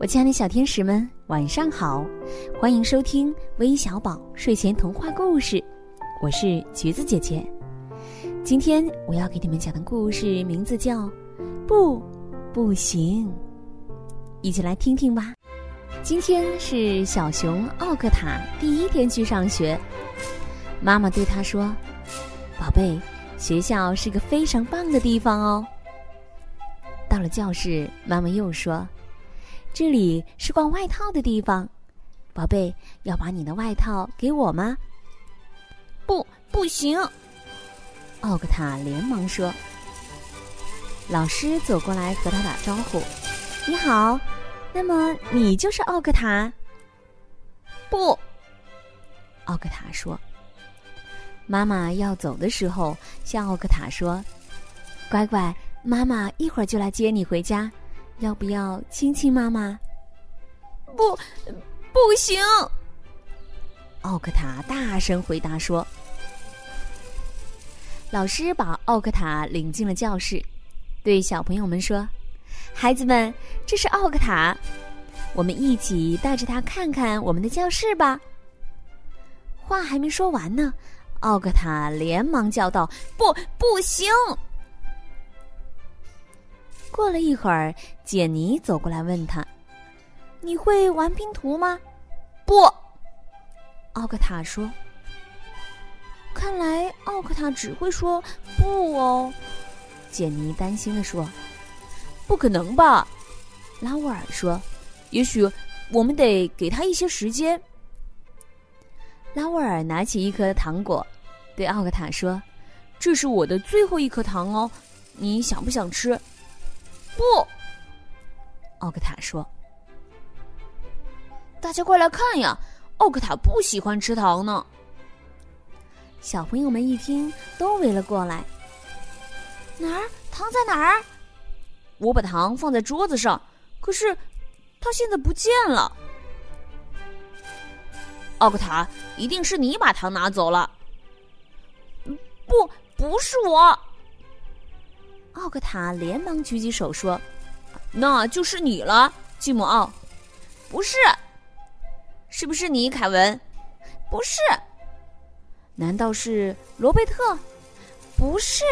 我亲爱的小天使们，晚上好！欢迎收听微小宝睡前童话故事，我是橘子姐姐。今天我要给你们讲的故事名字叫《不，不行》，一起来听听吧。今天是小熊奥克塔第一天去上学，妈妈对他说：“宝贝，学校是个非常棒的地方哦。”到了教室，妈妈又说。这里是挂外套的地方，宝贝，要把你的外套给我吗？不，不行！奥克塔连忙说。老师走过来和他打招呼：“你好，那么你就是奥克塔？”不，奥克塔说。妈妈要走的时候，向奥克塔说：“乖乖，妈妈一会儿就来接你回家。”要不要亲亲妈妈？不，不行！奥克塔大声回答说。老师把奥克塔领进了教室，对小朋友们说：“孩子们，这是奥克塔，我们一起带着他看看我们的教室吧。”话还没说完呢，奥克塔连忙叫道：“不，不行！”过了一会儿，简妮走过来问他：“你会玩拼图吗？”“不。”奥克塔说。“看来奥克塔只会说不哦。”简妮担心的说。“不可能吧？”拉沃尔说。“也许我们得给他一些时间。”拉沃尔拿起一颗糖果，对奥克塔说：“这是我的最后一颗糖哦，你想不想吃？”不，奥克塔说：“大家快来看呀，奥克塔不喜欢吃糖呢。”小朋友们一听，都围了过来。哪儿？糖在哪儿？我把糖放在桌子上，可是它现在不见了。奥克塔，一定是你把糖拿走了。不，不是我。奥克塔连忙举起手说：“那就是你了，吉姆奥。”“不是，是不是你，凯文？”“不是，难道是罗贝特？”“不是。”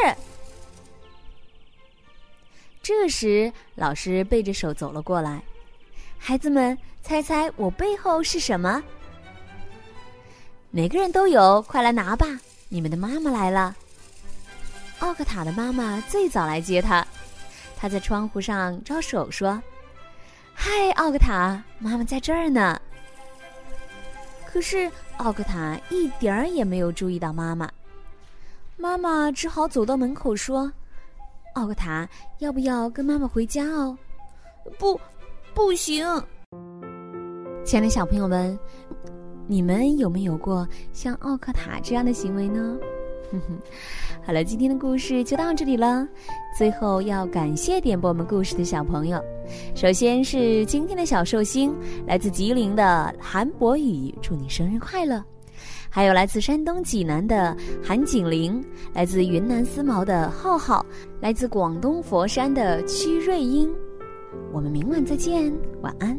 这时，老师背着手走了过来。孩子们，猜猜我背后是什么？每个人都有，快来拿吧！你们的妈妈来了。奥克塔的妈妈最早来接他，他在窗户上招手说：“嗨，奥克塔，妈妈在这儿呢。”可是奥克塔一点儿也没有注意到妈妈，妈妈只好走到门口说：“奥克塔，要不要跟妈妈回家哦？”“不，不行。”亲爱的小朋友们，你们有没有过像奥克塔这样的行为呢？哼哼，好了，今天的故事就到这里了。最后要感谢点播我们故事的小朋友，首先是今天的小寿星，来自吉林的韩博宇，祝你生日快乐；还有来自山东济南的韩景玲，来自云南思茅的浩浩，来自广东佛山的屈瑞英。我们明晚再见，晚安。